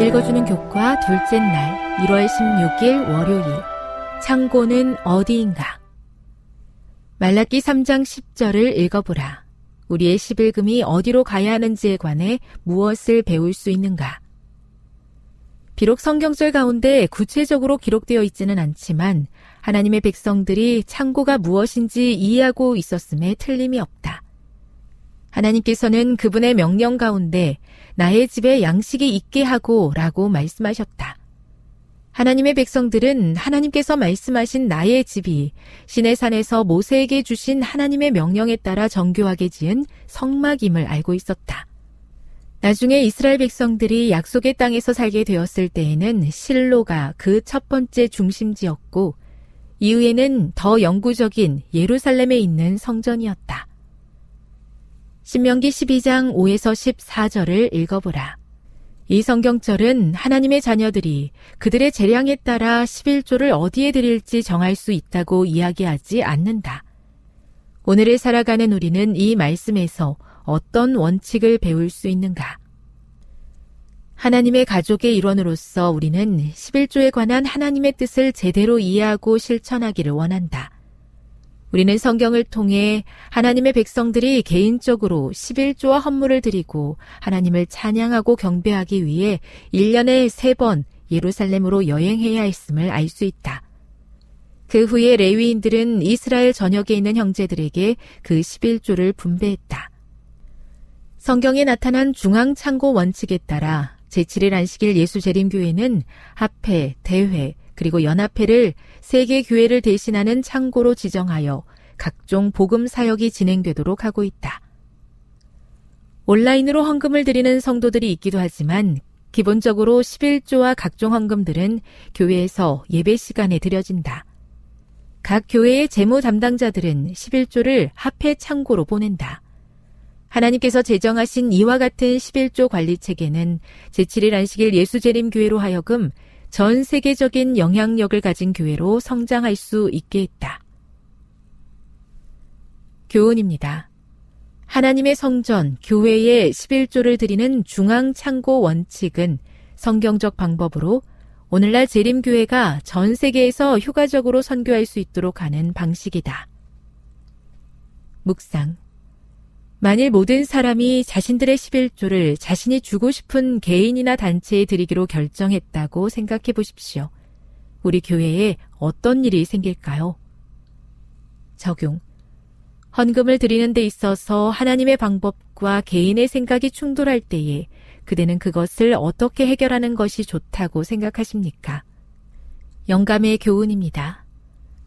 읽어주는 교과 둘째 날 1월 16일 월요일 창고는 어디인가 말라기 3장 10절을 읽어보라. 우리의 11금이 어디로 가야 하는지에 관해 무엇을 배울 수 있는가? 비록 성경절 가운데 구체적으로 기록되어 있지는 않지만 하나님의 백성들이 창고가 무엇인지 이해하고 있었음에 틀림이 없다. 하나님께서는 그분의 명령 가운데 나의 집에 양식이 있게 하고 라고 말씀하셨다. 하나님의 백성들은 하나님께서 말씀하신 나의 집이 신의 산에서 모세에게 주신 하나님의 명령에 따라 정교하게 지은 성막임을 알고 있었다. 나중에 이스라엘 백성들이 약속의 땅에서 살게 되었을 때에는 실로가 그 첫 번째 중심지였고 이후에는 더 영구적인 예루살렘에 있는 성전이었다. 신명기 12장 5에서 14절을 읽어보라. 이 성경절은 하나님의 자녀들이 그들의 재량에 따라 11조를 어디에 드릴지 정할 수 있다고 이야기하지 않는다. 오늘을 살아가는 우리는 이 말씀에서 어떤 원칙을 배울 수 있는가? 하나님의 가족의 일원으로서 우리는 11조에 관한 하나님의 뜻을 제대로 이해하고 실천하기를 원한다. 우리는 성경을 통해 하나님의 백성들이 개인적으로 11조와 헌물을 드리고 하나님을 찬양하고 경배하기 위해 1년에 3번 예루살렘으로 여행해야 했음을 알 수 있다. 그 후에 레위인들은 이스라엘 전역에 있는 형제들에게 그 11조를 분배했다. 성경에 나타난 중앙창고 원칙에 따라 제7일 안식일 예수재림교회는 합회, 대회, 그리고 연합회를 세계 교회를 대신하는 창고로 지정하여 각종 복음 사역이 진행되도록 하고 있다. 온라인으로 헌금을 드리는 성도들이 있기도 하지만 기본적으로 11조와 각종 헌금들은 교회에서 예배 시간에 드려진다. 각 교회의 재무 담당자들은 11조를 합회 창고로 보낸다. 하나님께서 제정하신 이와 같은 11조 관리 체계는 제7일 안식일 예수재림 교회로 하여금 전 세계적인 영향력을 가진 교회로 성장할 수 있게 했다. 교훈입니다. 하나님의 성전, 교회에 11조를 드리는 중앙 창고 원칙은 성경적 방법으로 오늘날 재림교회가 전 세계에서 효과적으로 선교할 수 있도록 하는 방식이다. 묵상. 만일 모든 사람이 자신들의 11조를 자신이 주고 싶은 개인이나 단체에 드리기로 결정했다고 생각해 보십시오. 우리 교회에 어떤 일이 생길까요? 적용. 헌금을 드리는 데 있어서 하나님의 방법과 개인의 생각이 충돌할 때에 그대는 그것을 어떻게 해결하는 것이 좋다고 생각하십니까? 영감의 교훈입니다.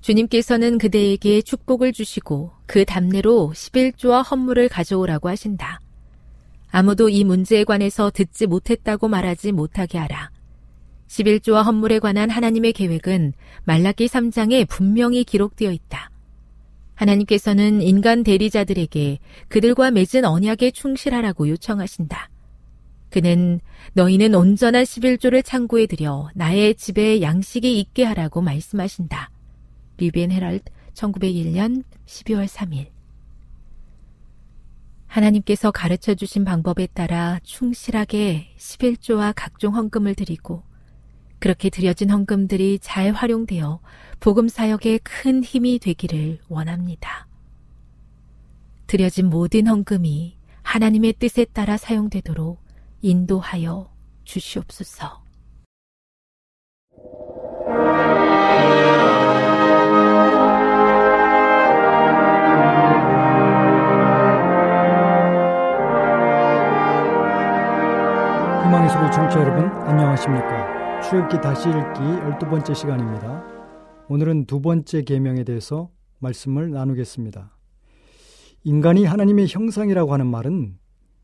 주님께서는 그대에게 축복을 주시고 그 답례로 11조와 헌물을 가져오라고 하신다. 아무도 이 문제에 관해서 듣지 못했다고 말하지 못하게 하라. 11조와 헌물에 관한 하나님의 계획은 말라기 3장에 분명히 기록되어 있다. 하나님께서는 인간 대리자들에게 그들과 맺은 언약에 충실하라고 요청하신다. 그는 너희는 온전한 11조를 창고에 들여 나의 집에 양식이 있게 하라고 말씀하신다. 리비엔 헤럴드 1901년 12월 3일 하나님께서 가르쳐 주신 방법에 따라 충실하게 11조와 각종 헌금을 드리고 그렇게 드려진 헌금들이 잘 활용되어 복음 사역에 큰 힘이 되기를 원합니다. 드려진 모든 헌금이 하나님의 뜻에 따라 사용되도록 인도하여 주시옵소서. 희망의 소리 청취자 여러분 안녕하십니까? 출애굽기 다시 읽기 12번째 시간입니다. 오늘은 두 번째 계명에 대해서 말씀을 나누겠습니다. 인간이 하나님의 형상이라고 하는 말은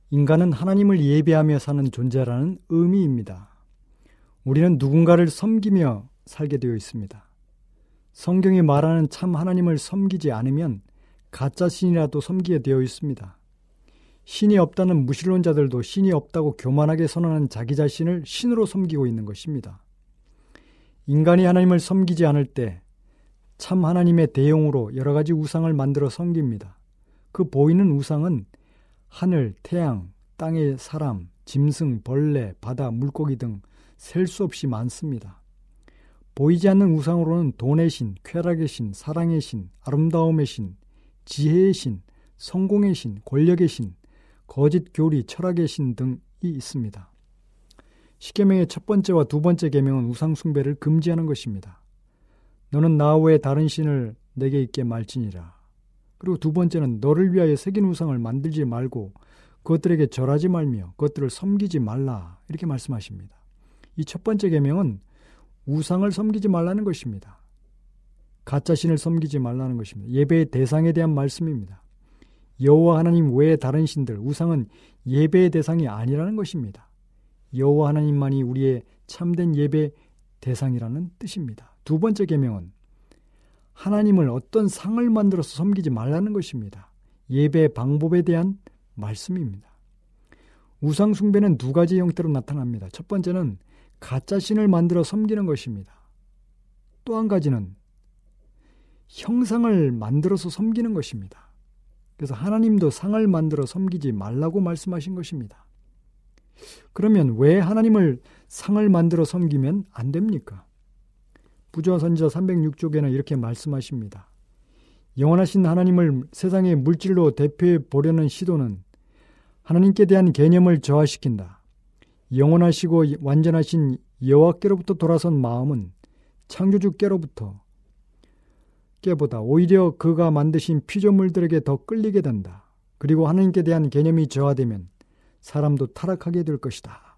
인간은 하나님을 예배하며 사는 존재라는 의미입니다. 우리는 누군가를 섬기며 살게 되어 있습니다. 성경이 말하는 참 하나님을 섬기지 않으면 가짜 신이라도 섬기게 되어 있습니다 신이 없다는 무신론자들도 신이 없다고 교만하게 선언한 자기 자신을 신으로 섬기고 있는 것입니다. 인간이 하나님을 섬기지 않을 때 참 하나님의 대용으로 여러 가지 우상을 만들어 섬깁니다. 그 보이는 우상은 하늘, 태양, 땅의 사람, 짐승, 벌레, 바다, 물고기 등 셀 수 없이 많습니다. 보이지 않는 우상으로는 돈의 신, 쾌락의 신, 사랑의 신, 아름다움의 신, 지혜의 신, 성공의 신, 권력의 신, 거짓 교리, 철학의 신 등이 있습니다. 십계명의 첫 번째와 두 번째 계명은 우상 숭배를 금지하는 것입니다. 너는 나 외에 다른 신을 내게 있게 말지니라. 그리고 두 번째는 너를 위하여 새긴 우상을 만들지 말고 그것들에게 절하지 말며 그것들을 섬기지 말라 이렇게 말씀하십니다. 이 첫 번째 계명은 우상을 섬기지 말라는 것입니다. 가짜 신을 섬기지 말라는 것입니다. 예배의 대상에 대한 말씀입니다. 여호와 하나님 외에 다른 신들, 우상은 예배의 대상이 아니라는 것입니다. 여호와 하나님만이 우리의 참된 예배 대상이라는 뜻입니다. 두 번째 계명은 하나님을 어떤 상을 만들어서 섬기지 말라는 것입니다. 예배 방법에 대한 말씀입니다. 우상 숭배는 두 가지 형태로 나타납니다. 첫 번째는 가짜 신을 만들어 섬기는 것입니다. 또 한 가지는 형상을 만들어서 섬기는 것입니다. 그래서 하나님도 상을 만들어 섬기지 말라고 말씀하신 것입니다. 그러면 왜 하나님을 상을 만들어 섬기면 안 됩니까? 부조와 선지자 306쪽에는 이렇게 말씀하십니다. 영원하신 하나님을 세상의 물질로 대표해 보려는 시도는 하나님께 대한 개념을 저하시킨다. 영원하시고 완전하신 여호와께로부터 돌아선 마음은 창조주께로부터 깨보다 오히려 그가 만드신 피조물들에게 더 끌리게 된다. 그리고 하나님께 대한 개념이 저하되면 사람도 타락하게 될 것이다.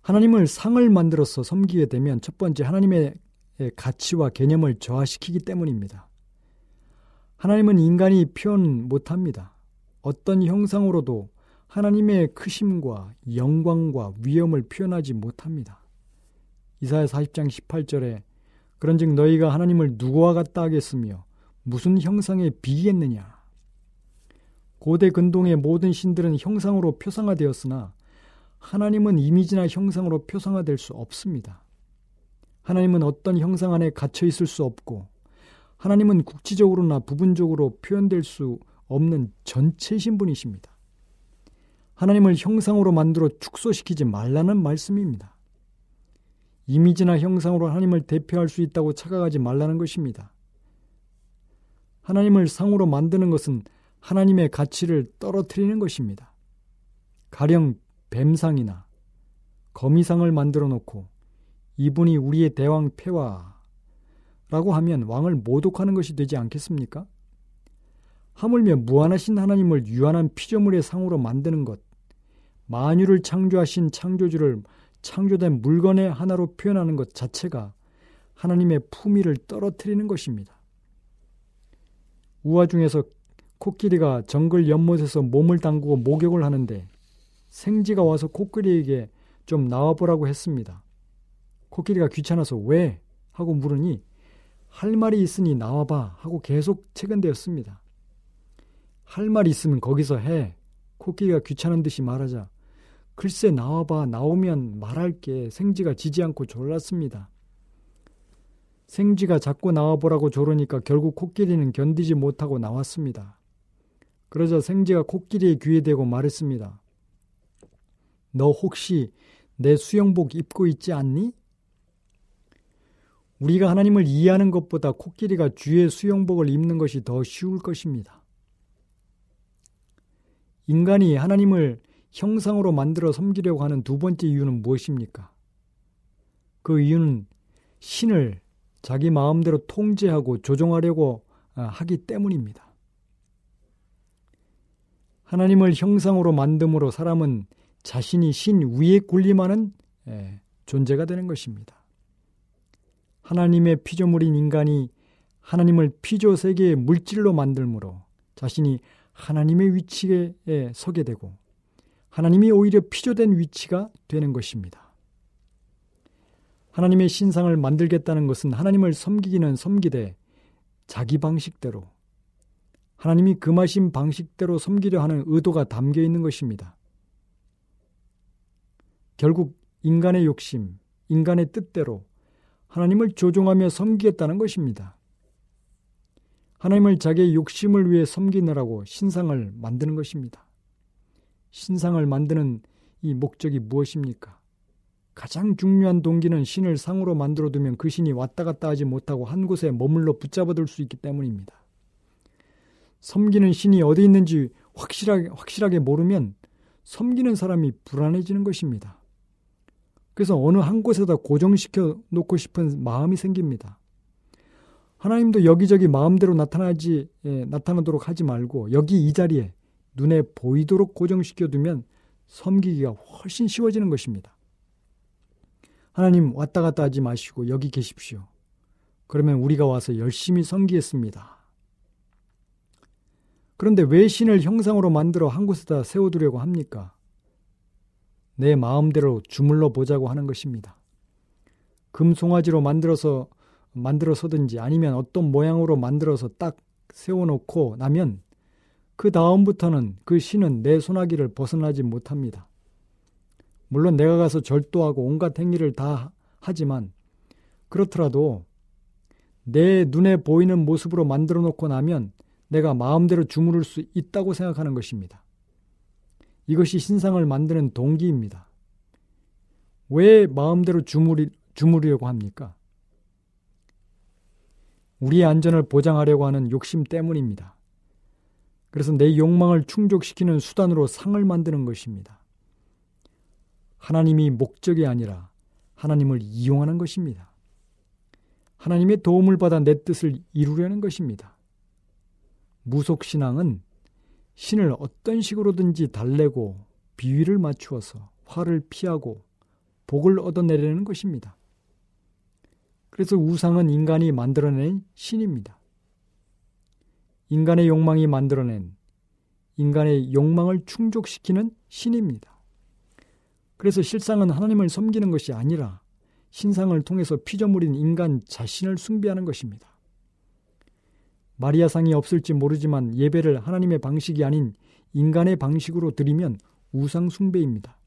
하나님을 상을 만들어서 섬기게 되면 첫 번째 하나님의 가치와 개념을 저하시키기 때문입니다. 하나님은 인간이 표현 못합니다. 어떤 형상으로도 하나님의 크심과 영광과 위엄을 표현하지 못합니다. 이사야 40장 18절에 그런즉 너희가 하나님을 누구와 같다 하겠으며 무슨 형상에 비겠느냐? 고대 근동의 모든 신들은 형상으로 표상화되었으나 하나님은 이미지나 형상으로 표상화될 수 없습니다. 하나님은 어떤 형상 안에 갇혀 있을 수 없고 하나님은 국지적으로나 부분적으로 표현될 수 없는 전체 신분이십니다. 하나님을 형상으로 만들어 축소시키지 말라는 말씀입니다. 이미지나 형상으로 하나님을 대표할 수 있다고 착각하지 말라는 것입니다. 하나님을 상으로 만드는 것은 하나님의 가치를 떨어뜨리는 것입니다. 가령 뱀상이나 거미상을 만들어 놓고 이분이 우리의 대왕 폐와 라고 하면 왕을 모독하는 것이 되지 않겠습니까? 하물며 무한하신 하나님을 유한한 피조물의 상으로 만드는 것, 만유를 창조하신 창조주를 창조된 물건의 하나로 표현하는 것 자체가 하나님의 품위를 떨어뜨리는 것입니다. 우화 중에서 코끼리가 정글 연못에서 몸을 담그고 목욕을 하는데 생지가 와서 코끼리에게 좀 나와보라고 했습니다. 코끼리가 귀찮아서 왜? 하고 물으니 할 말이 있으니 나와봐 하고 계속 체근되었습니다. 할 말이 있으면 거기서 해. 코끼리가 귀찮은 듯이 말하자. 글쎄 나와봐 나오면 말할게 생지가 지지 않고 졸랐습니다. 생쥐가 자꾸 나와보라고 조르니까 결국 코끼리는 견디지 못하고 나왔습니다. 그러자 생쥐가 코끼리의 귀에 대고 말했습니다. 너 혹시 내 수영복 입고 있지 않니? 우리가 하나님을 이해하는 것보다 코끼리가 주의 수영복을 입는 것이 더 쉬울 것입니다. 인간이 하나님을 형상으로 만들어 섬기려고 하는 두 번째 이유는 무엇입니까? 그 이유는 신을 자기 마음대로 통제하고 조종하려고 아, 하기 때문입니다. 하나님을 형상으로 만듦으로 사람은 자신이 신 위에 군림하는 존재가 되는 것입니다. 하나님의 피조물인 인간이 하나님을 피조 세계의 물질로 만들므로 자신이 하나님의 위치에 서게 되고 하나님이 오히려 피조된 위치가 되는 것입니다. 하나님의 신상을 만들겠다는 것은 하나님을 섬기기는 섬기되 자기 방식대로 하나님이 금하신 방식대로 섬기려 하는 의도가 담겨 있는 것입니다. 결국 인간의 욕심, 인간의 뜻대로 하나님을 조종하며 섬기겠다는 것입니다. 하나님을 자기의 욕심을 위해 섬기느라고 신상을 만드는 것입니다. 신상을 만드는 이 목적이 무엇입니까? 가장 중요한 동기는 신을 상으로 만들어 두면 그 신이 왔다 갔다 하지 못하고 한 곳에 머물러 붙잡아둘 수 있기 때문입니다. 섬기는 신이 어디 있는지 확실하게, 확실하게 모르면 섬기는 사람이 불안해지는 것입니다. 그래서 어느 한 곳에다 고정시켜 놓고 싶은 마음이 생깁니다. 하나님도 여기저기 마음대로 나타나지, 예, 나타나도록 하지 말고 여기 이 자리에 눈에 보이도록 고정시켜 두면 섬기기가 훨씬 쉬워지는 것입니다. 하나님 왔다 갔다 하지 마시고 여기 계십시오. 그러면 우리가 와서 열심히 섬기겠습니다. 그런데 왜 신을 형상으로 만들어 한 곳에다 세워두려고 합니까? 내 마음대로 주물러 보자고 하는 것입니다. 금송아지로 만들어서 만들어서든지 아니면 어떤 모양으로 만들어서 딱 세워놓고 나면 그 다음부터는 그 신은 내 손아귀를 벗어나지 못합니다. 물론 내가 가서 절도하고 온갖 행위를 다 하지만 그렇더라도 내 눈에 보이는 모습으로 만들어 놓고 나면 내가 마음대로 주무를 수 있다고 생각하는 것입니다. 이것이 신상을 만드는 동기입니다. 왜 마음대로 주무리, 주무려고 합니까? 우리의 안전을 보장하려고 하는 욕심 때문입니다. 그래서 내 욕망을 충족시키는 수단으로 상을 만드는 것입니다. 하나님이 목적이 아니라 하나님을 이용하는 것입니다. 하나님의 도움을 받아 내 뜻을 이루려는 것입니다. 무속신앙은 신을 어떤 식으로든지 달래고 비위를 맞추어서 화를 피하고 복을 얻어내려는 것입니다. 그래서 우상은 인간이 만들어낸 신입니다. 인간의 욕망이 만들어낸 인간의 욕망을 충족시키는 신입니다. 그래서 실상은 하나님을 섬기는 것이 아니라 신상을 통해서 피조물인 인간 자신을 숭배하는 것입니다. 마리아상이 없을지 모르지만 예배를 하나님의 방식이 아닌 인간의 방식으로 드리면 우상 숭배입니다.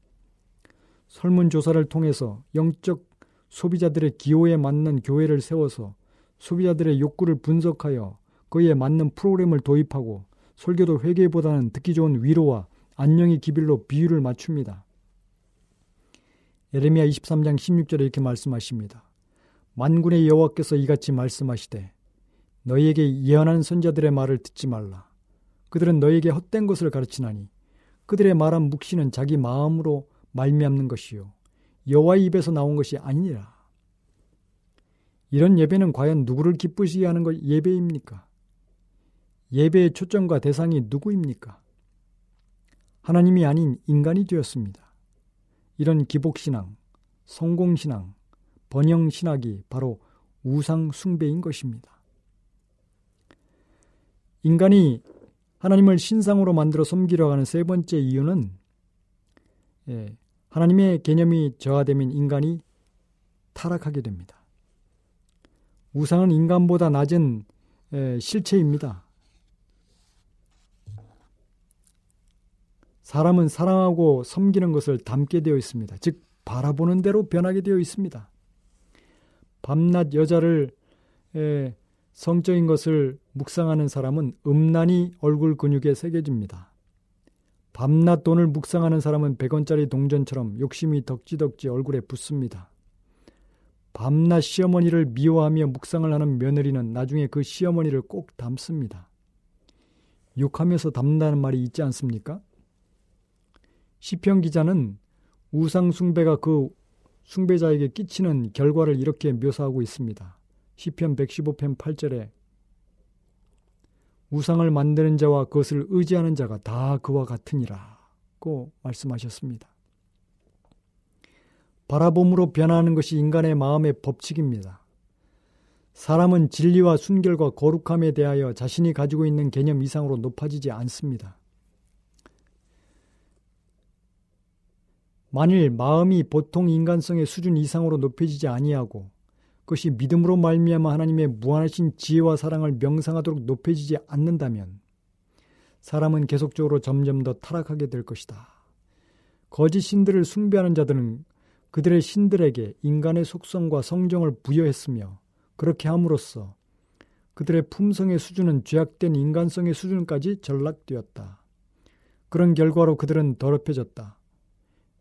설문조사를 통해서 영적 소비자들의 기호에 맞는 교회를 세워서 소비자들의 욕구를 분석하여 그에 맞는 프로그램을 도입하고 설교도 회개보다는 듣기 좋은 위로와 안녕의 기빌로 비유를 맞춥니다. 예레미야 23장 16절에 이렇게 말씀하십니다. 만군의 여호와께서 이같이 말씀하시되 너희에게 예언한 선자들의 말을 듣지 말라. 그들은 너희에게 헛된 것을 가르치나니 그들의 말한 묵시는 자기 마음으로 말미암는 것이요 여호와의 입에서 나온 것이 아니니라. 이런 예배는 과연 누구를 기쁘시게 하는 것 예배입니까? 예배의 초점과 대상이 누구입니까? 하나님이 아닌 인간이 되었습니다. 이런 기복신앙, 성공신앙, 번영신학이 바로 우상숭배인 것입니다. 인간이 하나님을 신상으로 만들어 섬기려 하는 세 번째 이유는 예, 하나님의 개념이 저하되면 인간이 타락하게 됩니다. 우상은 인간보다 낮은 예, 실체입니다. 사람은 사랑하고 섬기는 것을 담게 되어 있습니다. 즉 바라보는 대로 변하게 되어 있습니다. 밤낮 여자를 에, 성적인 것을 묵상하는 사람은 음란이 얼굴 근육에 새겨집니다. 밤낮 돈을 묵상하는 사람은 100원짜리 동전처럼 욕심이 덕지덕지 얼굴에 붙습니다. 밤낮 시어머니를 미워하며 묵상을 하는 며느리는 나중에 그 시어머니를 꼭 닮습니다. 욕하면서 닮는다는 말이 있지 않습니까? 시편 기자는 우상 숭배가 그 숭배자에게 끼치는 결과를 이렇게 묘사하고 있습니다. 시편 115편 8절에 우상을 만드는 자와 그것을 의지하는 자가 다 그와 같으니라고 말씀하셨습니다. 바라봄으로 변화하는 것이 인간의 마음의 법칙입니다. 사람은 진리와 순결과 거룩함에 대하여 자신이 가지고 있는 개념 이상으로 높아지지 않습니다. 만일 마음이 보통 인간성의 수준 이상으로 높여지지 아니하고 그것이 믿음으로 말미암아 하나님의 무한하신 지혜와 사랑을 명상하도록 높여지지 않는다면 사람은 계속적으로 점점 더 타락하게 될 것이다. 거짓 신들을 숭배하는 자들은 그들의 신들에게 인간의 속성과 성정을 부여했으며 그렇게 함으로써 그들의 품성의 수준은 죄악된 인간성의 수준까지 전락되었다. 그런 결과로 그들은 더럽혀졌다.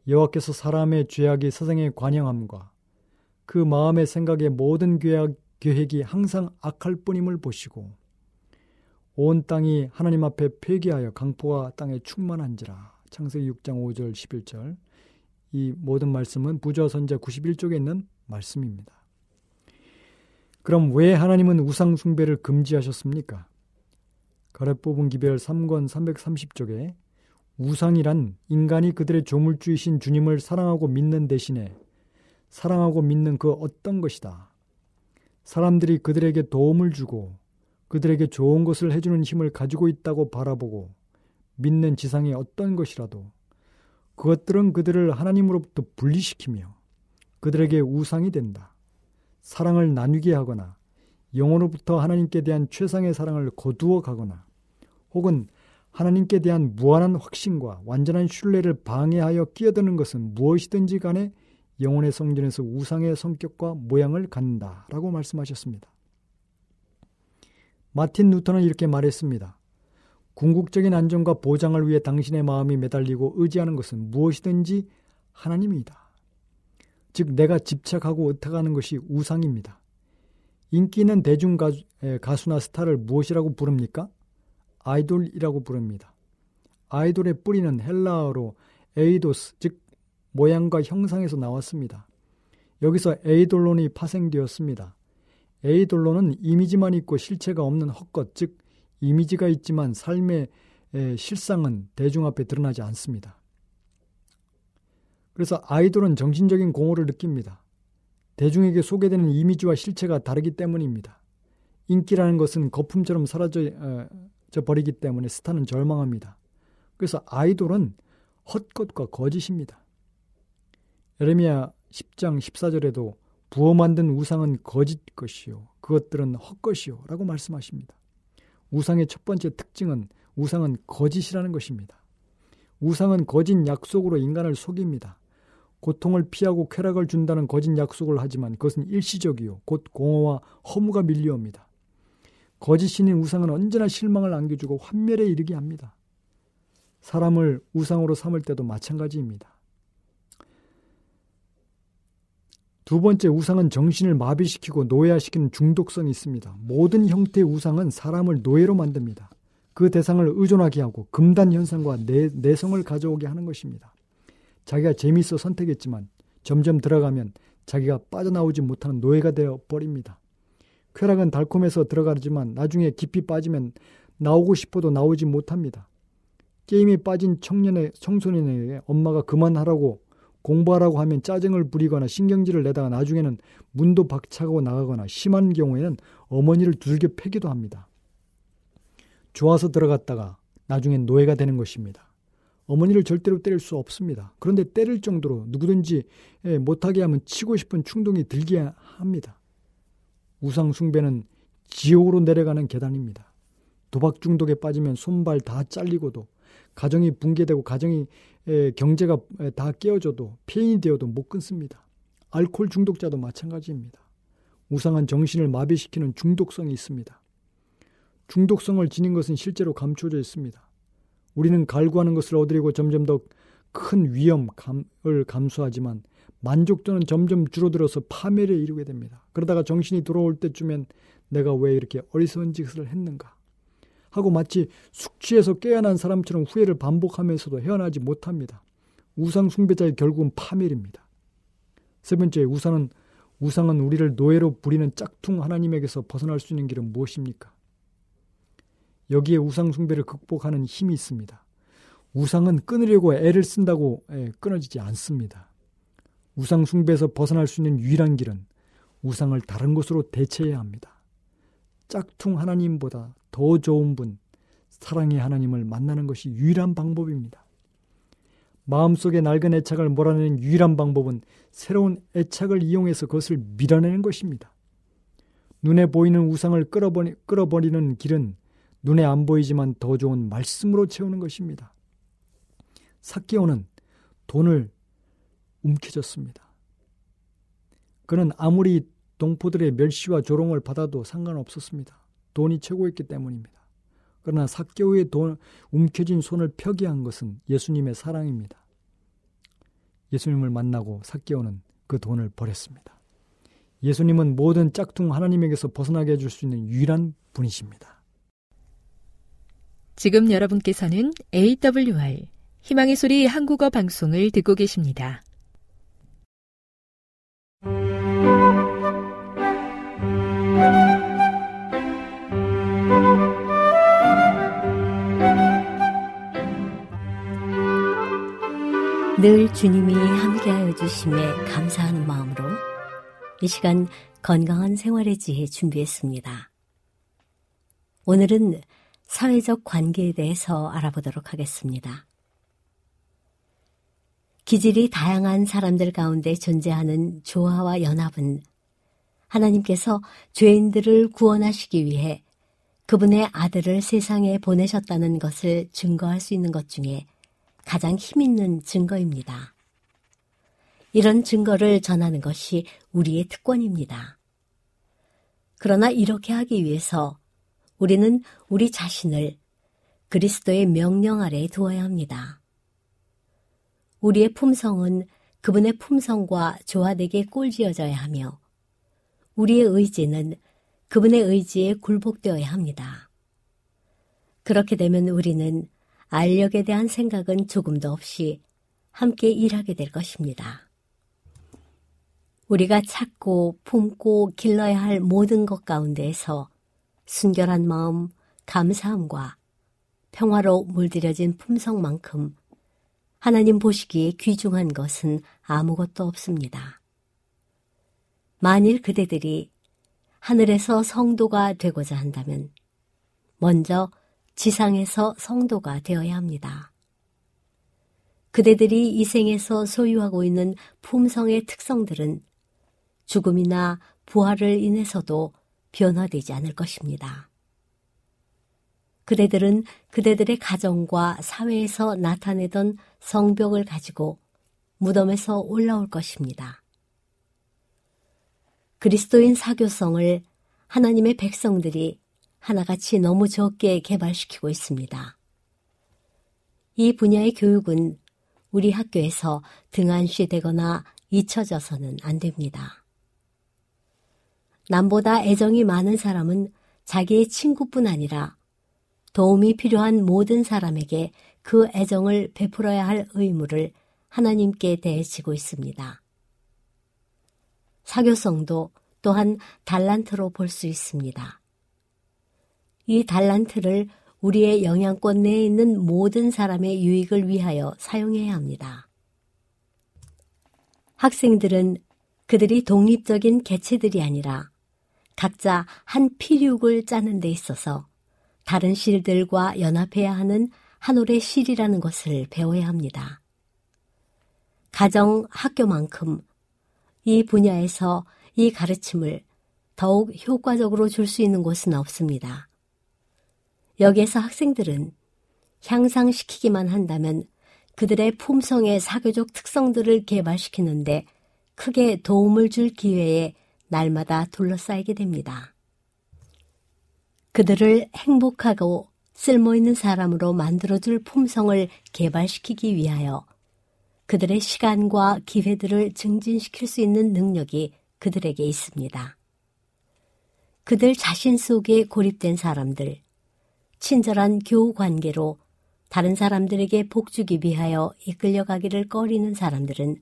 여호와께서 사람의 죄악이 세상에 관영함과 그 마음의 생각의 모든 계획, 계획이 항상 악할 뿐임을 보시고 온 땅이 하나님 앞에 폐기하여 강포가 땅에 충만한지라 창세기 6장 5절 11절 이 모든 말씀은 부조 선자 91쪽에 있는 말씀입니다. 그럼 왜 하나님은 우상 숭배를 금지하셨습니까? 가렙 뽑은 기별 3권 330쪽에 우상이란 인간이 그들의 조물주이신 주님을 사랑하고 믿는 대신에 사랑하고 믿는 그 어떤 것이다. 사람들이 그들에게 도움을 주고 그들에게 좋은 것을 해주는 힘을 가지고 있다고 바라보고 믿는 지상의 어떤 것이라도 그것들은 그들을 하나님으로부터 분리시키며 그들에게 우상이 된다. 사랑을 나누게 하거나 영혼으로부터 하나님께 대한 최상의 사랑을 거두어 가거나 혹은 하나님께 대한 무한한 확신과 완전한 신뢰를 방해하여 끼어드는 것은 무엇이든지 간에 영혼의 성전에서 우상의 성격과 모양을 갖는다 라고 말씀하셨습니다. 마틴 루터는 이렇게 말했습니다. 궁극적인 안정과 보장을 위해 당신의 마음이 매달리고 의지하는 것은 무엇이든지 하나님이다. 즉 내가 집착하고 의탁하는 것이 우상입니다. 인기 있는 대중 가수나 스타를 무엇이라고 부릅니까? 아이돌이라고 부릅니다. 아이돌의 뿌리는 헬라어로 에이도스, 즉 모양과 형상에서 나왔습니다. 여기서 에이돌론이 파생되었습니다. 에이돌론은 이미지만 있고 실체가 없는 헛것, 즉 이미지가 있지만 삶의 실상은 대중 앞에 드러나지 않습니다. 그래서 아이돌은 정신적인 공허를 느낍니다. 대중에게 소개되는 이미지와 실체가 다르기 때문입니다. 인기라는 것은 거품처럼 사라져 버리기 때문에 스타는 절망합니다. 그래서 아이돌은 헛것과 거짓입니다. 에레미야 10장 14절에도 부어 만든 우상은 거짓 것이요 그것들은 헛것이요 라고 말씀하십니다. 우상의 첫 번째 특징은 우상은 거짓이라는 것입니다. 우상은 거짓 약속으로 인간을 속입니다. 고통을 피하고 쾌락을 준다는 거짓 약속을 하지만 그것은 일시적이요 곧 공허와 허무가 밀려옵니다. 거짓 신인 우상은 언제나 실망을 안겨주고 환멸에 이르게 합니다. 사람을 우상으로 삼을 때도 마찬가지입니다. 두 번째 우상은 정신을 마비시키고 노예화시키는 중독성이 있습니다. 모든 형태의 우상은 사람을 노예로 만듭니다. 그 대상을 의존하게 하고 금단 현상과 내, 내성을 가져오게 하는 것입니다. 자기가 재미있어 선택했지만 점점 들어가면 자기가 빠져나오지 못하는 노예가 되어 버립니다. 쾌락은 달콤해서 들어가지만 나중에 깊이 빠지면 나오고 싶어도 나오지 못합니다. 게임에 빠진 청년의 청소년에게 엄마가 그만하라고 공부하라고 하면 짜증을 부리거나 신경질을 내다가 나중에는 문도 박차고 나가거나 심한 경우에는 어머니를 두들겨 패기도 합니다. 좋아서 들어갔다가 나중엔 노예가 되는 것입니다. 어머니를 절대로 때릴 수 없습니다. 그런데 때릴 정도로 누구든지 예, 못하게 하면 치고 싶은 충동이 들게 합니다. 우상 숭배는 지옥으로 내려가는 계단입니다. 도박 중독에 빠지면 손발 다 잘리고도 가정이 붕괴되고 가정이 경제가 다 깨어져도 폐인이 되어도 못 끊습니다. 알코올 중독자도 마찬가지입니다. 우상한 정신을 마비시키는 중독성이 있습니다. 중독성을 지닌 것은 실제로 감춰져 있습니다. 우리는 갈구하는 것을 얻으려고 점점 더 큰 위험을 감수하지만 만족도는 점점 줄어들어서 파멸에 이르게 됩니다. 그러다가 정신이 돌아올 때쯤엔 내가 왜 이렇게 어리석은 짓을 했는가 하고 마치 숙취에서 깨어난 사람처럼 후회를 반복하면서도 헤어나지 못합니다. 우상 숭배자의 결국은 파멸입니다. 세 번째, 우상은 우상은 우리를 노예로 부리는 짝퉁 하나님에게서 벗어날 수 있는 길은 무엇입니까? 여기에 우상 숭배를 극복하는 힘이 있습니다. 우상은 끊으려고 애를 쓴다고 예, 끊어지지 않습니다. 우상 숭배에서 벗어날 수 있는 유일한 길은 우상을 다른 것으로 대체해야 합니다. 짝퉁 하나님보다 더 좋은 분, 사랑의 하나님을 만나는 것이 유일한 방법입니다. 마음속의 낡은 애착을 몰아내는 유일한 방법은 새로운 애착을 이용해서 그것을 밀어내는 것입니다. 눈에 보이는 우상을 끌어버리, 끌어버리는 길은 눈에 안 보이지만 더 좋은 말씀으로 채우는 것입니다. 사케오는 돈을 움켜졌습니다. 그는 아무리 동포들의 멸시와 조롱을 받아도 상관없었습니다. 돈이 최고였기 때문입니다. 그러나 사케오의 돈, 움켜진 손을 펴게 한 것은 예수님의 사랑입니다. 예수님을 만나고 사케오는 그 돈을 버렸습니다. 예수님은 모든 짝퉁 하나님에게서 벗어나게 해줄 수 있는 유일한 분이십니다. 지금 여러분께서는 AWR 희망의 소리 한국어 방송을 듣고 계십니다. 늘 주님이 함께하여 주심에 감사하는 마음으로 이 시간 건강한 생활의 지혜 준비했습니다. 오늘은 사회적 관계에 대해서 알아보도록 하겠습니다. 기질이 다양한 사람들 가운데 존재하는 조화와 연합은 하나님께서 죄인들을 구원하시기 위해 그분의 아들을 세상에 보내셨다는 것을 증거할 수 있는 것 중에 가장 힘있는 증거입니다. 이런 증거를 전하는 것이 우리의 특권입니다. 그러나 이렇게 하기 위해서 우리는 우리 자신을 그리스도의 명령 아래 두어야 합니다. 우리의 품성은 그분의 품성과 조화되게 꼴지어져야 하며 우리의 의지는 그분의 의지에 굴복되어야 합니다. 그렇게 되면 우리는 알력에 대한 생각은 조금도 없이 함께 일하게 될 것입니다. 우리가 찾고 품고 길러야 할 모든 것 가운데에서 순결한 마음, 감사함과 평화로 물들여진 품성만큼 하나님 보시기에 귀중한 것은 아무것도 없습니다. 만일 그대들이 하늘에서 성도가 되고자 한다면 먼저 지상에서 성도가 되어야 합니다. 그대들이 이 생에서 소유하고 있는 품성의 특성들은 죽음이나 부활을 인해서도 변화되지 않을 것입니다. 그대들은 그대들의 가정과 사회에서 나타내던 성벽을 가지고 무덤에서 올라올 것입니다. 그리스도인 사교성을 하나님의 백성들이 하나같이 너무 적게 개발시키고 있습니다. 이 분야의 교육은 우리 학교에서 등한시 되거나 잊혀져서는 안 됩니다. 남보다 애정이 많은 사람은 자기의 친구뿐 아니라 도움이 필요한 모든 사람에게 그 애정을 베풀어야 할 의무를 하나님께 대해지고 있습니다. 사교성도 또한 달란트로 볼 수 있습니다. 이 달란트를 우리의 영향권 내에 있는 모든 사람의 유익을 위하여 사용해야 합니다. 학생들은 그들이 독립적인 개체들이 아니라 각자 한 피륙을 짜는 데 있어서 다른 실들과 연합해야 하는 한 올의 실이라는 것을 배워야 합니다. 가정, 학교만큼 이 분야에서 이 가르침을 더욱 효과적으로 줄 수 있는 곳은 없습니다. 여기에서 학생들은 향상시키기만 한다면 그들의 품성의 사교적 특성들을 개발시키는데 크게 도움을 줄 기회에 날마다 둘러싸이게 됩니다. 그들을 행복하고 쓸모있는 사람으로 만들어줄 품성을 개발시키기 위하여 그들의 시간과 기회들을 증진시킬 수 있는 능력이 그들에게 있습니다. 그들 자신 속에 고립된 사람들, 친절한 교우 관계로 다른 사람들에게 복 주기 위하여 이끌려가기를 꺼리는 사람들은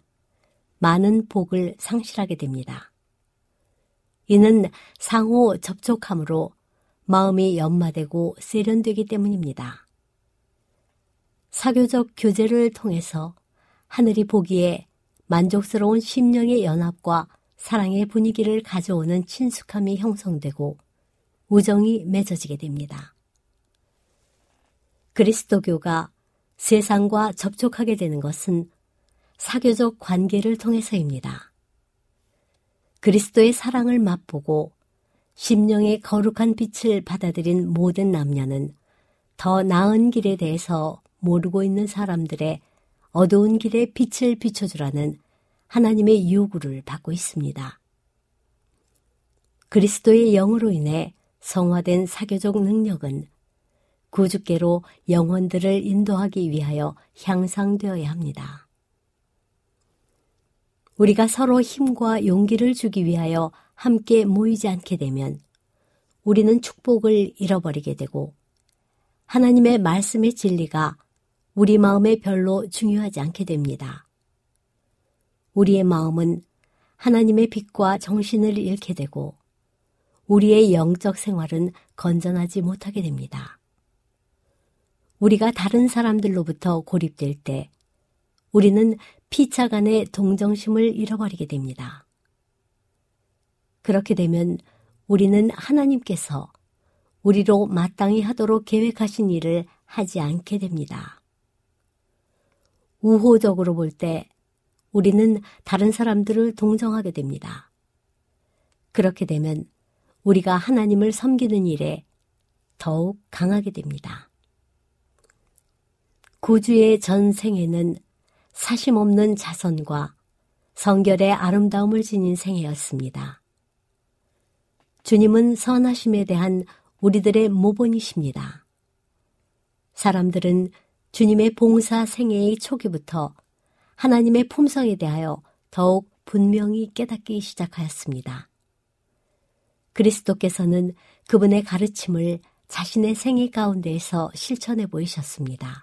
많은 복을 상실하게 됩니다. 이는 상호 접촉함으로 마음이 연마되고 세련되기 때문입니다. 사교적 교제를 통해서 하늘이 보기에 만족스러운 심령의 연합과 사랑의 분위기를 가져오는 친숙함이 형성되고 우정이 맺어지게 됩니다. 그리스도교가 세상과 접촉하게 되는 것은 사교적 관계를 통해서입니다. 그리스도의 사랑을 맛보고 심령의 거룩한 빛을 받아들인 모든 남녀는 더 나은 길에 대해서 모르고 있는 사람들의 어두운 길에 빛을 비춰주라는 하나님의 요구를 받고 있습니다. 그리스도의 영으로 인해 성화된 사교적 능력은 구주께로 영혼들을 인도하기 위하여 향상되어야 합니다. 우리가 서로 힘과 용기를 주기 위하여 함께 모이지 않게 되면 우리는 축복을 잃어버리게 되고 하나님의 말씀의 진리가 우리 마음에 별로 중요하지 않게 됩니다. 우리의 마음은 하나님의 빛과 정신을 잃게 되고 우리의 영적 생활은 건전하지 못하게 됩니다. 우리가 다른 사람들로부터 고립될 때 우리는 피차 간의 동정심을 잃어버리게 됩니다. 그렇게 되면 우리는 하나님께서 우리로 마땅히 하도록 계획하신 일을 하지 않게 됩니다. 우호적으로 볼 때 우리는 다른 사람들을 동정하게 됩니다. 그렇게 되면 우리가 하나님을 섬기는 일에 더욱 강하게 됩니다. 구주의 전생에는 사심 없는 자선과 성결의 아름다움을 지닌 생애였습니다. 주님은 선하심에 대한 우리들의 모본이십니다. 사람들은 주님의 봉사 생애의 초기부터 하나님의 품성에 대하여 더욱 분명히 깨닫기 시작하였습니다. 그리스도께서는 그분의 가르침을 자신의 생애 가운데에서 실천해 보이셨습니다.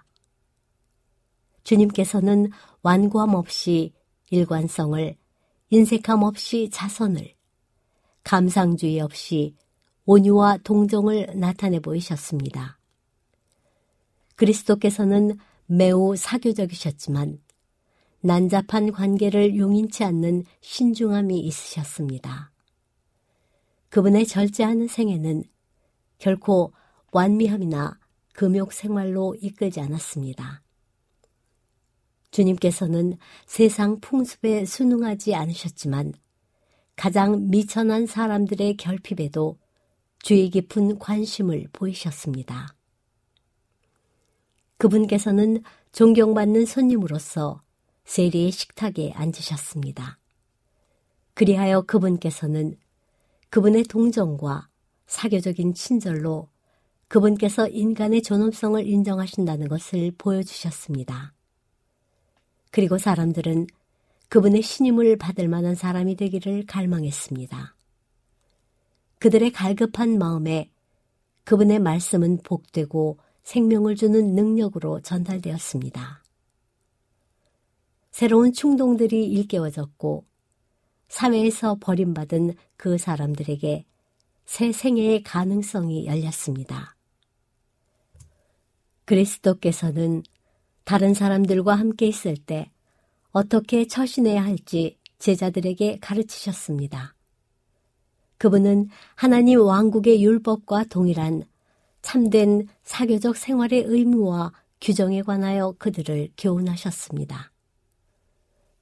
주님께서는 완고함 없이 일관성을, 인색함 없이 자선을, 감상주의 없이 온유와 동정을 나타내 보이셨습니다. 그리스도께서는 매우 사교적이셨지만 난잡한 관계를 용인치 않는 신중함이 있으셨습니다. 그분의 절제하는 생애는 결코 완미함이나 금욕 생활로 이끌지 않았습니다. 주님께서는 세상 풍습에 순응하지 않으셨지만 가장 미천한 사람들의 결핍에도 주의 깊은 관심을 보이셨습니다. 그분께서는 존경받는 손님으로서 세리의 식탁에 앉으셨습니다. 그리하여 그분께서는 그분의 동정과 사교적인 친절로 그분께서 인간의 존엄성을 인정하신다는 것을 보여주셨습니다. 그리고 사람들은 그분의 신임을 받을 만한 사람이 되기를 갈망했습니다. 그들의 갈급한 마음에 그분의 말씀은 복되고 생명을 주는 능력으로 전달되었습니다. 새로운 충동들이 일깨워졌고 사회에서 버림받은 그 사람들에게 새 생애의 가능성이 열렸습니다. 그리스도께서는 다른 사람들과 함께 있을 때 어떻게 처신해야 할지 제자들에게 가르치셨습니다. 그분은 하나님 왕국의 율법과 동일한 참된 사교적 생활의 의무와 규정에 관하여 그들을 교훈하셨습니다.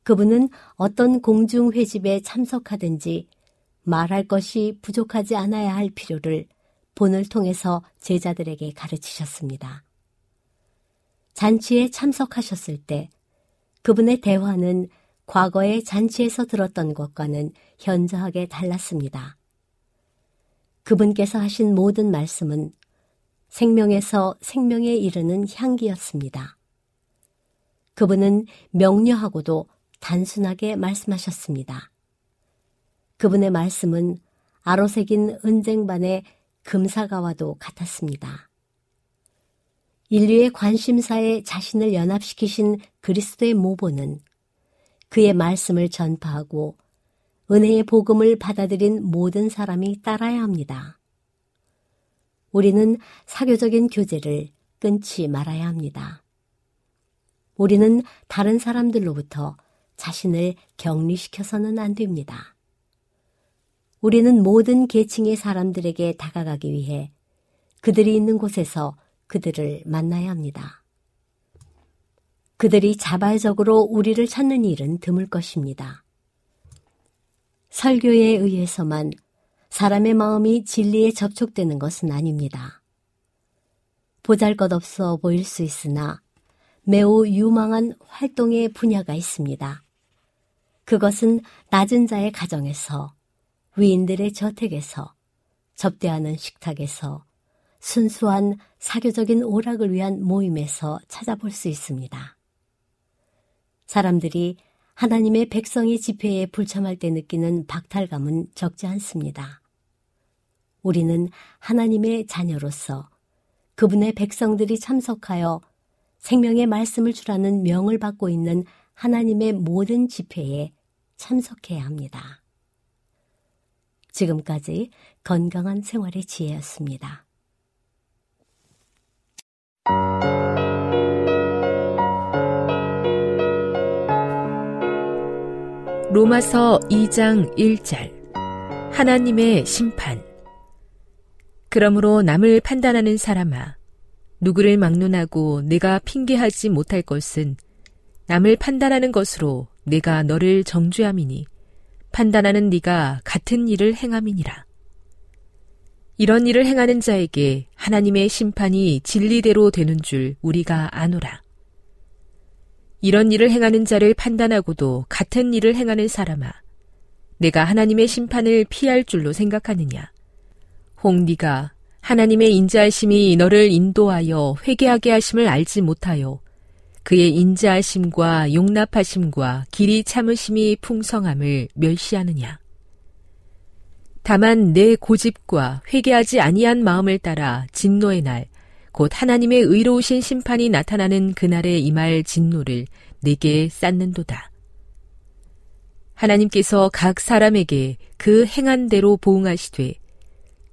그분은 어떤 공중회집에 참석하든지 말할 것이 부족하지 않아야 할 필요를 본을 통해서 제자들에게 가르치셨습니다. 잔치에 참석하셨을 때 그분의 대화는 과거의 잔치에서 들었던 것과는 현저하게 달랐습니다. 그분께서 하신 모든 말씀은 생명에서 생명에 이르는 향기였습니다. 그분은 명료하고도 단순하게 말씀하셨습니다. 그분의 말씀은 아로새긴 은쟁반의 금사가와도 같았습니다. 인류의 관심사에 자신을 연합시키신 그리스도의 모보는 그의 말씀을 전파하고 은혜의 복음을 받아들인 모든 사람이 따라야 합니다. 우리는 사교적인 교제를 끊지 말아야 합니다. 우리는 다른 사람들로부터 자신을 격리시켜서는 안 됩니다. 우리는 모든 계층의 사람들에게 다가가기 위해 그들이 있는 곳에서 그들을 만나야 합니다. 그들이 자발적으로 우리를 찾는 일은 드물 것입니다. 설교에 의해서만 사람의 마음이 진리에 접촉되는 것은 아닙니다. 보잘 것 없어 보일 수 있으나 매우 유망한 활동의 분야가 있습니다. 그것은 낮은 자의 가정에서, 위인들의 저택에서, 접대하는 식탁에서, 순수한 사교적인 오락을 위한 모임에서 찾아볼 수 있습니다. 사람들이 하나님의 백성의 집회에 불참할 때 느끼는 박탈감은 적지 않습니다. 우리는 하나님의 자녀로서 그분의 백성들이 참석하여 생명의 말씀을 주라는 명을 받고 있는 하나님의 모든 집회에 참석해야 합니다. 지금까지 건강한 생활의 지혜였습니다. 로마서 2장 1절 하나님의 심판 그러므로 남을 판단하는 사람아 누구를 막론하고 내가 핑계하지 못할 것은 남을 판단하는 것으로 내가 너를 정죄함이니 판단하는 네가 같은 일을 행함이니라. 이런 일을 행하는 자에게 하나님의 심판이 진리대로 되는 줄 우리가 아노라. 이런 일을 행하는 자를 판단하고도 같은 일을 행하는 사람아, 내가 하나님의 심판을 피할 줄로 생각하느냐? 혹 네가 하나님의 인자하심이 너를 인도하여 회개하게 하심을 알지 못하여 그의 인자하심과 용납하심과 길이 참으심이 풍성함을 멸시하느냐. 다만 내 고집과 회개하지 아니한 마음을 따라 진노의 날, 곧 하나님의 의로우신 심판이 나타나는 그날에 임할 진노를 내게 쌓는도다. 하나님께서 각 사람에게 그 행한 대로 보응하시되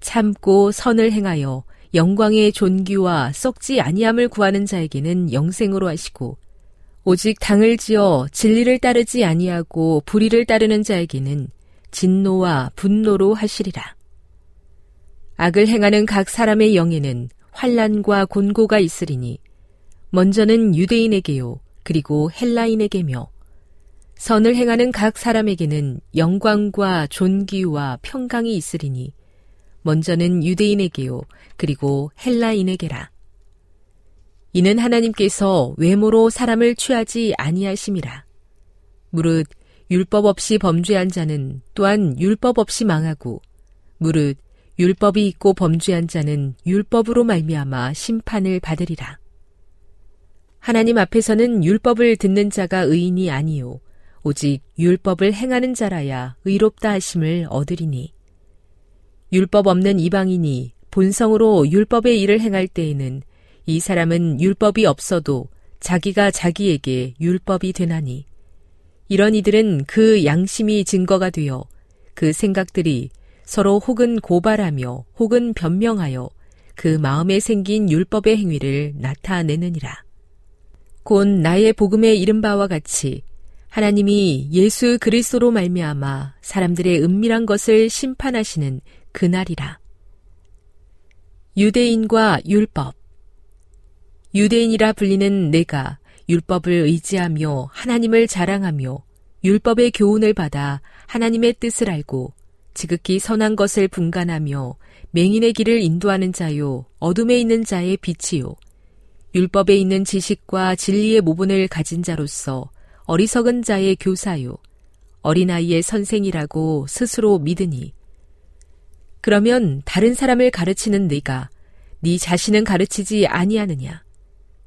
참고 선을 행하여 영광의 존귀와 썩지 아니함을 구하는 자에게는 영생으로 하시고 오직 당을 지어 진리를 따르지 아니하고 불의를 따르는 자에게는 진노와 분노로 하시리라. 악을 행하는 각 사람의 영에는 환란과 곤고가 있으리니 먼저는 유대인에게요 그리고 헬라인에게며 선을 행하는 각 사람에게는 영광과 존귀와 평강이 있으리니 먼저는 유대인에게요, 그리고 헬라인에게라. 이는 하나님께서 외모로 사람을 취하지 아니하심이라. 무릇 율법 없이 범죄한 자는 또한 율법 없이 망하고 무릇 율법이 있고 범죄한 자는 율법으로 말미암아 심판을 받으리라. 하나님 앞에서는 율법을 듣는 자가 의인이 아니요 오직 율법을 행하는 자라야 의롭다 하심을 얻으리니 율법 없는 이방인이 본성으로 율법의 일을 행할 때에는 이 사람은 율법이 없어도 자기가 자기에게 율법이 되나니 이런 이들은 그 양심이 증거가 되어 그 생각들이 서로 혹은 고발하며 혹은 변명하여 그 마음에 생긴 율법의 행위를 나타내느니라. 곧 나의 복음에 이른 바와 같이 하나님이 예수 그리스도로 말미암아 사람들의 은밀한 것을 심판하시는 그날이라. 유대인과 율법 유대인이라 불리는 내가 율법을 의지하며 하나님을 자랑하며 율법의 교훈을 받아 하나님의 뜻을 알고 지극히 선한 것을 분간하며 맹인의 길을 인도하는 자요 어둠에 있는 자의 빛이요. 율법에 있는 지식과 진리의 모분을 가진 자로서 어리석은 자의 교사요 어린아이의 선생이라고 스스로 믿으니. 그러면 다른 사람을 가르치는 네가 네 자신은 가르치지 아니하느냐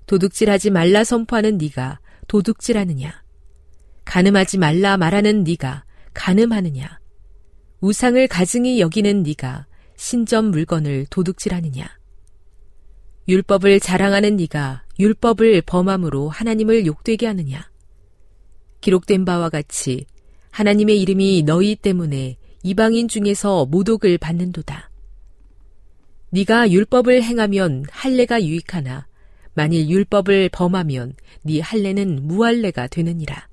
도둑질하지 말라 선포하는 네가 도둑질하느냐 가늠하지 말라 말하는 네가 가늠하느냐 우상을 가증히 여기는 네가 신점 물건을 도둑질하느냐? 율법을 자랑하는 네가 율법을 범함으로 하나님을 욕되게 하느냐? 기록된 바와 같이 하나님의 이름이 너희 때문에 이방인 중에서 모독을 받는도다. 네가 율법을 행하면 할례가 유익하나 만일 율법을 범하면 네 할례는 무할례가 되느니라.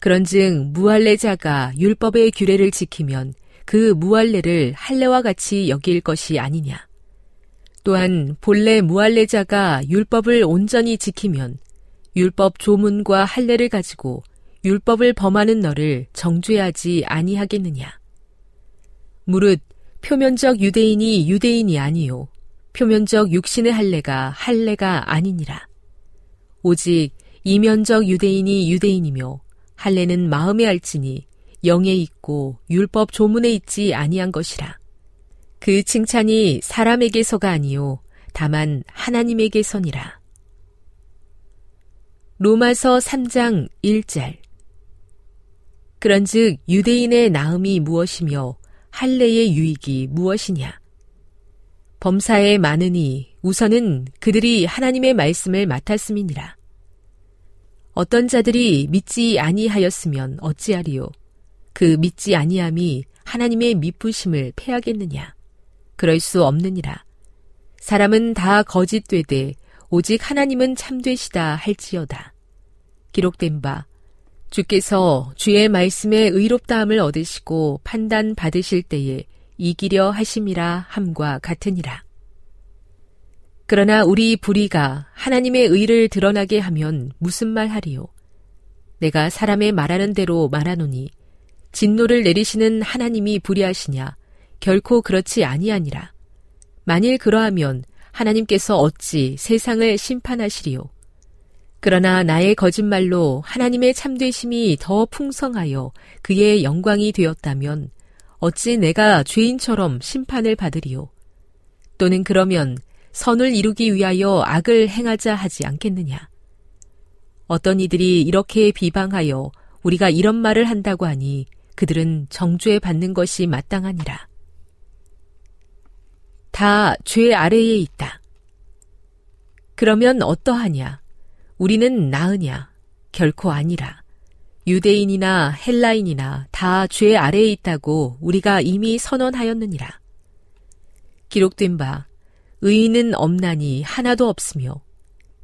그런즉 무할례자가 율법의 규례를 지키면 그 무할례를 할례와 같이 여길 것이 아니냐. 또한 본래 무할례자가 율법을 온전히 지키면 율법 조문과 할례를 가지고 율법을 범하는 너를 정죄하지 아니하겠느냐. 무릇 표면적 유대인이 유대인이 아니요 표면적 육신의 할례가 할례가 아니니라. 오직 이면적 유대인이 유대인이며 할례는 마음에 알지니 영에 있고 율법 조문에 있지 아니한 것이라. 그 칭찬이 사람에게서가 아니요 다만 하나님에게서니라. 로마서 3장 1절 그런즉 유대인의 나음이 무엇이며 할례의 유익이 무엇이냐? 범사에 많으니 우선은 그들이 하나님의 말씀을 맡았음이니라. 어떤 자들이 믿지 아니하였으면 어찌하리요? 그 믿지 아니함이 하나님의 미쁘심을 패하겠느냐? 그럴 수 없느니라. 사람은 다 거짓되되 오직 하나님은 참되시다 할지어다. 기록된 바 주께서 주의 말씀에 의롭다함을 얻으시고 판단 받으실 때에 이기려 하심이라 함과 같으니라. 그러나 우리 불의가 하나님의 의를 드러나게 하면 무슨 말 하리요? 내가 사람의 말하는 대로 말하노니 진노를 내리시는 하나님이 불의하시냐? 결코 그렇지 아니하니라. 만일 그러하면 하나님께서 어찌 세상을 심판하시리요? 그러나 나의 거짓말로 하나님의 참되심이 더 풍성하여 그의 영광이 되었다면 어찌 내가 죄인처럼 심판을 받으리요? 또는 그러면 선을 이루기 위하여 악을 행하자 하지 않겠느냐. 어떤 이들이 이렇게 비방하여 우리가 이런 말을 한다고 하니 그들은 정죄 받는 것이 마땅하니라. 다 죄 아래에 있다. 그러면 어떠하냐? 우리는 나으냐? 결코 아니라. 유대인이나 헬라인이나 다 죄 아래에 있다고 우리가 이미 선언하였느니라. 기록된 바 의인은 없나니 하나도 없으며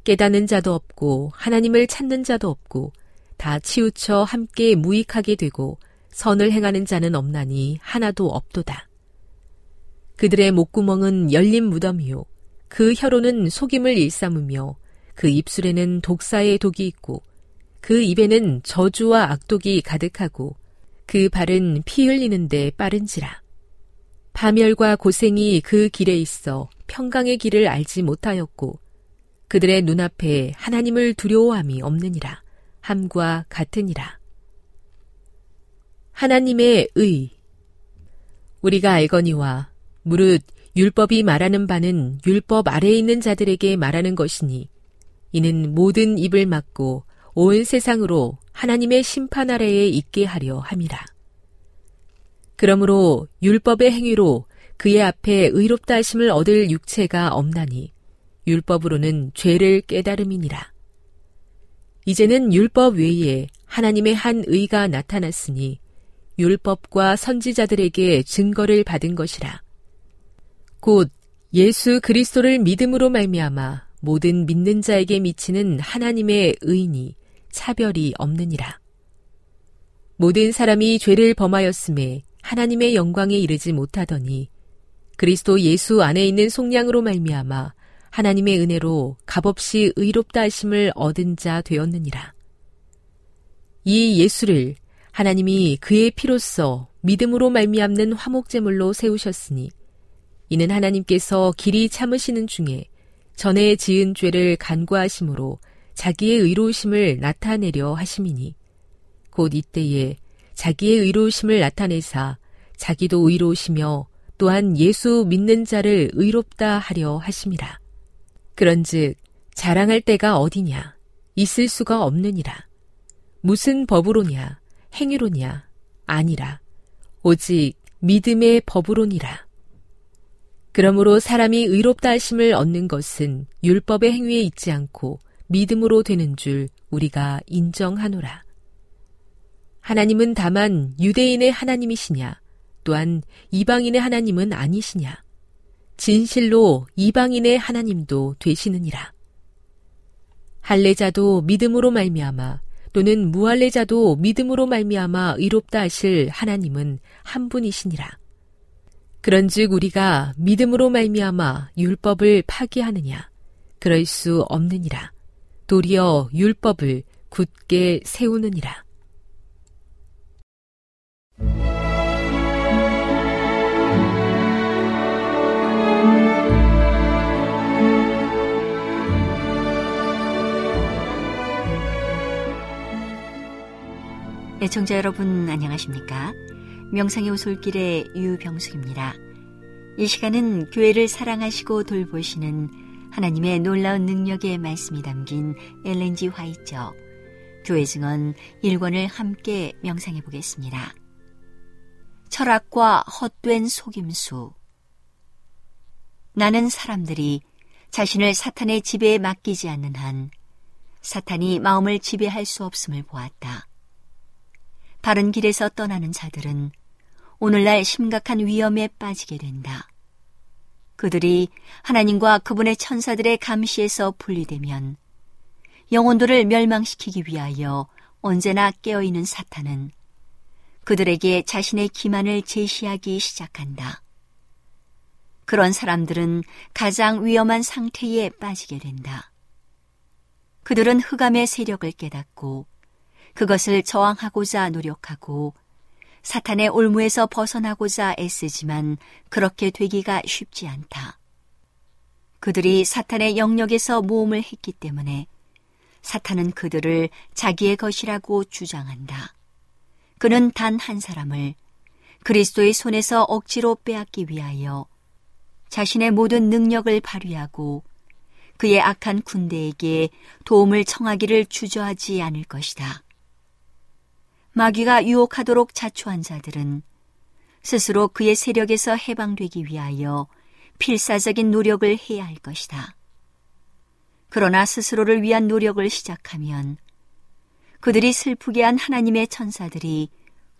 깨닫는 자도 없고 하나님을 찾는 자도 없고 다 치우쳐 함께 무익하게 되고 선을 행하는 자는 없나니 하나도 없도다. 그들의 목구멍은 열린 무덤이요 그 혀로는 속임을 일삼으며 그 입술에는 독사의 독이 있고 그 입에는 저주와 악독이 가득하고 그 발은 피 흘리는데 빠른지라. 파멸과 고생이 그 길에 있어 평강의 길을 알지 못하였고 그들의 눈앞에 하나님을 두려워함이 없느니라 함과 같으니라. 하나님의 의 우리가 알거니와 무릇 율법이 말하는 바는 율법 아래에 있는 자들에게 말하는 것이니 이는 모든 입을 막고 온 세상으로 하나님의 심판 아래에 있게 하려 함이라. 그러므로 율법의 행위로 그의 앞에 의롭다 하심을 얻을 육체가 없나니 율법으로는 죄를 깨달음이니라. 이제는 율법 외에 하나님의 한 의가 나타났으니 율법과 선지자들에게 증거를 받은 것이라. 곧 예수 그리스도를 믿음으로 말미암아 모든 믿는 자에게 미치는 하나님의 의니 차별이 없느니라. 모든 사람이 죄를 범하였음에 하나님의 영광에 이르지 못하더니 그리스도 예수 안에 있는 속량으로 말미암아 하나님의 은혜로 값없이 의롭다 하심을 얻은 자 되었느니라. 이 예수를 하나님이 그의 피로써 믿음으로 말미암는 화목제물로 세우셨으니 이는 하나님께서 길이 참으시는 중에 전에 지은 죄를 간과하심으로 자기의 의로우심을 나타내려 하심이니 곧 이때에 자기의 의로우심을 나타내사 자기도 의로우시며 또한 예수 믿는 자를 의롭다 하려 하심이라. 그런즉 자랑할 때가 어디냐? 있을 수가 없느니라. 무슨 법으로냐? 행위로냐? 아니라. 오직 믿음의 법으로니라. 그러므로 사람이 의롭다 하심을 얻는 것은 율법의 행위에 있지 않고 믿음으로 되는 줄 우리가 인정하노라. 하나님은 다만 유대인의 하나님이시냐, 또한 이방인의 하나님은 아니시냐. 진실로 이방인의 하나님도 되시느니라. 할례자도 믿음으로 말미암아 또는 무할례자도 믿음으로 말미암아 의롭다 하실 하나님은 한 분이시니라. 그런즉 우리가 믿음으로 말미암아 율법을 파기하느냐 그럴 수 없느니라. 도리어 율법을 굳게 세우느니라. 애청자 여러분 안녕하십니까? 명상의 오솔길의 유병숙입니다. 이 시간은 교회를 사랑하시고 돌보시는 하나님의 놀라운 능력의 말씀이 담긴 엘렌지 화이처 교회 증언 1권을 함께 명상해 보겠습니다. 철학과 헛된 속임수 나는 사람들이 자신을 사탄의 지배에 맡기지 않는 한 사탄이 마음을 지배할 수 없음을 보았다. 바른 길에서 떠나는 자들은 오늘날 심각한 위험에 빠지게 된다. 그들이 하나님과 그분의 천사들의 감시에서 분리되면 영혼들을 멸망시키기 위하여 언제나 깨어있는 사탄은 그들에게 자신의 기만을 제시하기 시작한다. 그런 사람들은 가장 위험한 상태에 빠지게 된다. 그들은 흑암의 세력을 깨닫고 그것을 저항하고자 노력하고 사탄의 올무에서 벗어나고자 애쓰지만 그렇게 되기가 쉽지 않다. 그들이 사탄의 영역에서 모험을 했기 때문에 사탄은 그들을 자기의 것이라고 주장한다. 그는 단 한 사람을 그리스도의 손에서 억지로 빼앗기 위하여 자신의 모든 능력을 발휘하고 그의 악한 군대에게 도움을 청하기를 주저하지 않을 것이다. 마귀가 유혹하도록 자초한 자들은 스스로 그의 세력에서 해방되기 위하여 필사적인 노력을 해야 할 것이다. 그러나 스스로를 위한 노력을 시작하면 그들이 슬프게 한 하나님의 천사들이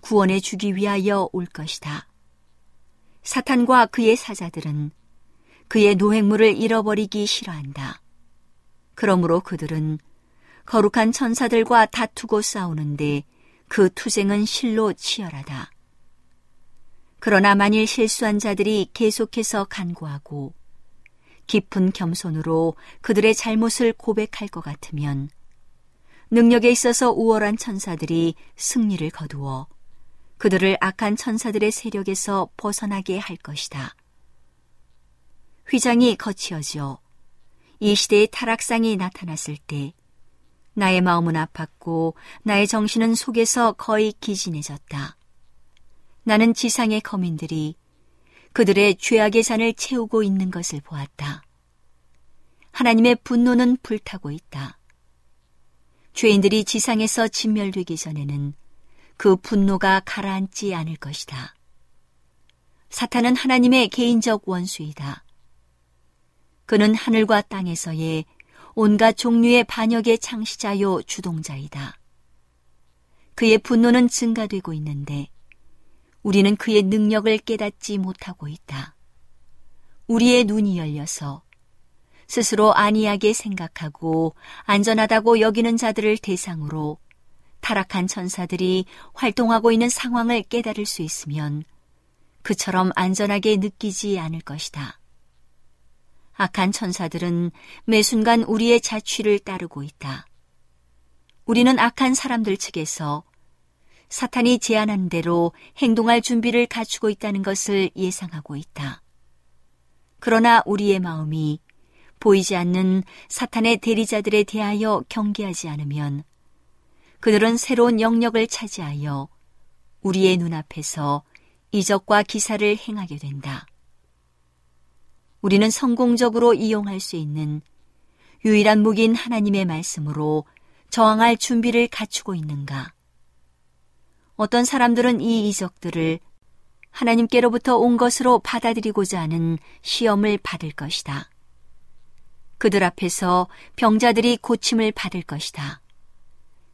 구원해 주기 위하여 올 것이다. 사탄과 그의 사자들은 그의 노획물을 잃어버리기 싫어한다. 그러므로 그들은 거룩한 천사들과 다투고 싸우는데 그 투쟁은 실로 치열하다. 그러나 만일 실수한 자들이 계속해서 간구하고 깊은 겸손으로 그들의 잘못을 고백할 것 같으면 능력에 있어서 우월한 천사들이 승리를 거두어 그들을 악한 천사들의 세력에서 벗어나게 할 것이다. 휘장이 거치어져 이 시대의 타락상이 나타났을 때 나의 마음은 아팠고 나의 정신은 속에서 거의 기진해졌다. 나는 지상의 거민들이 그들의 죄악의 산을 채우고 있는 것을 보았다. 하나님의 분노는 불타고 있다. 죄인들이 지상에서 진멸되기 전에는 그 분노가 가라앉지 않을 것이다. 사탄은 하나님의 개인적 원수이다. 그는 하늘과 땅에서의 온갖 종류의 반역의 창시자요 주동자이다. 그의 분노는 증가되고 있는데 우리는 그의 능력을 깨닫지 못하고 있다. 우리의 눈이 열려서 스스로 안이하게 생각하고 안전하다고 여기는 자들을 대상으로 타락한 천사들이 활동하고 있는 상황을 깨달을 수 있으면 그처럼 안전하게 느끼지 않을 것이다. 악한 천사들은 매 순간 우리의 자취를 따르고 있다. 우리는 악한 사람들 측에서 사탄이 제안한 대로 행동할 준비를 갖추고 있다는 것을 예상하고 있다. 그러나 우리의 마음이 보이지 않는 사탄의 대리자들에 대하여 경계하지 않으면 그들은 새로운 영역을 차지하여 우리의 눈앞에서 이적과 기사를 행하게 된다. 우리는 성공적으로 이용할 수 있는 유일한 무기인 하나님의 말씀으로 저항할 준비를 갖추고 있는가? 어떤 사람들은 이 이적들을 하나님께로부터 온 것으로 받아들이고자 하는 시험을 받을 것이다. 그들 앞에서 병자들이 고침을 받을 것이다.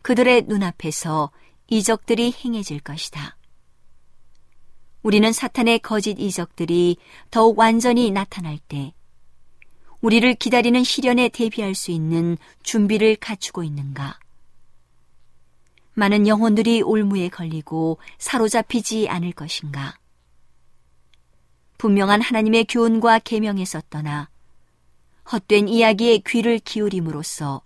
그들의 눈앞에서 이적들이 행해질 것이다. 우리는 사탄의 거짓 이적들이 더욱 완전히 나타날 때 우리를 기다리는 시련에 대비할 수 있는 준비를 갖추고 있는가? 많은 영혼들이 올무에 걸리고 사로잡히지 않을 것인가? 분명한 하나님의 교훈과 계명에 섰더나 헛된 이야기에 귀를 기울임으로써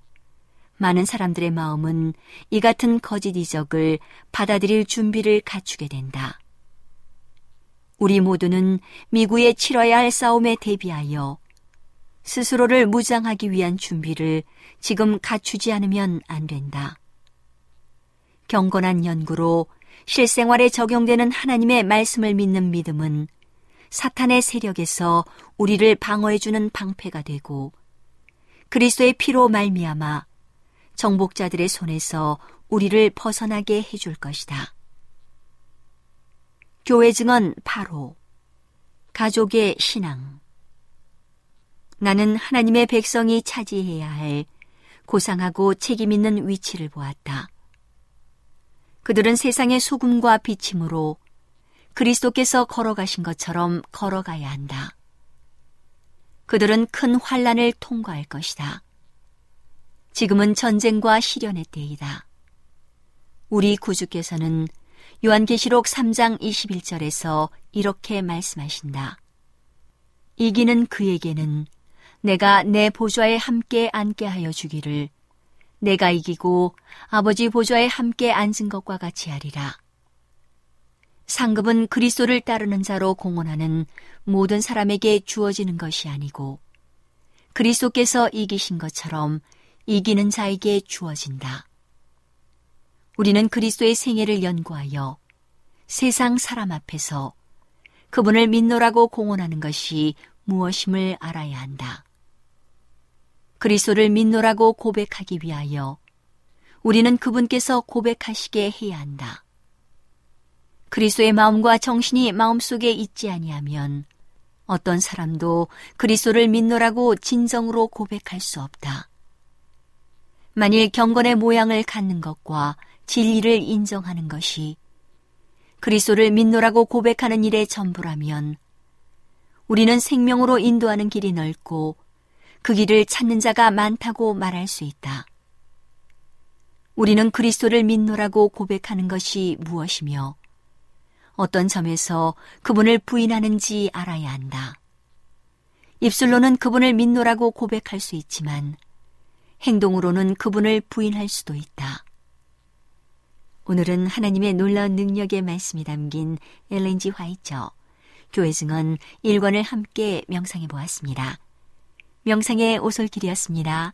많은 사람들의 마음은 이 같은 거짓 이적을 받아들일 준비를 갖추게 된다. 우리 모두는 미국에 치러야 할 싸움에 대비하여 스스로를 무장하기 위한 준비를 지금 갖추지 않으면 안 된다. 경건한 연구로 실생활에 적용되는 하나님의 말씀을 믿는 믿음은 사탄의 세력에서 우리를 방어해주는 방패가 되고 그리스도의 피로 말미암아 정복자들의 손에서 우리를 벗어나게 해줄 것이다. 교회 증언 바로 가족의 신앙 나는 하나님의 백성이 차지해야 할 고상하고 책임 있는 위치를 보았다. 그들은 세상의 소금과 비침으로 그리스도께서 걸어가신 것처럼 걸어가야 한다. 그들은 큰 환란을 통과할 것이다. 지금은 전쟁과 시련의 때이다. 우리 구주께서는 요한계시록 3장 21절에서 이렇게 말씀하신다. 이기는 그에게는 내가 내 보좌에 함께 앉게 하여 주기를 내가 이기고 아버지 보좌에 함께 앉은 것과 같이 하리라. 상급은 그리스도를 따르는 자로 공헌하는 모든 사람에게 주어지는 것이 아니고 그리스도께서 이기신 것처럼 이기는 자에게 주어진다. 우리는 그리스도의 생애를 연구하여 세상 사람 앞에서 그분을 믿노라고 공언하는 것이 무엇임을 알아야 한다. 그리스도를 믿노라고 고백하기 위하여 우리는 그분께서 고백하시게 해야 한다. 그리스도의 마음과 정신이 마음속에 있지 아니하면 어떤 사람도 그리스도를 믿노라고 진정으로 고백할 수 없다. 만일 경건의 모양을 갖는 것과 진리를 인정하는 것이 그리스도를 믿노라고 고백하는 일의 전부라면 우리는 생명으로 인도하는 길이 넓고 그 길을 찾는 자가 많다고 말할 수 있다. 우리는 그리스도를 믿노라고 고백하는 것이 무엇이며 어떤 점에서 그분을 부인하는지 알아야 한다. 입술로는 그분을 믿노라고 고백할 수 있지만 행동으로는 그분을 부인할 수도 있다. 오늘은 하나님의 놀라운 능력의 말씀이 담긴 엘렌지 화이처 교회 증언 1권을 함께 명상해 보았습니다. 명상의 오솔길이었습니다.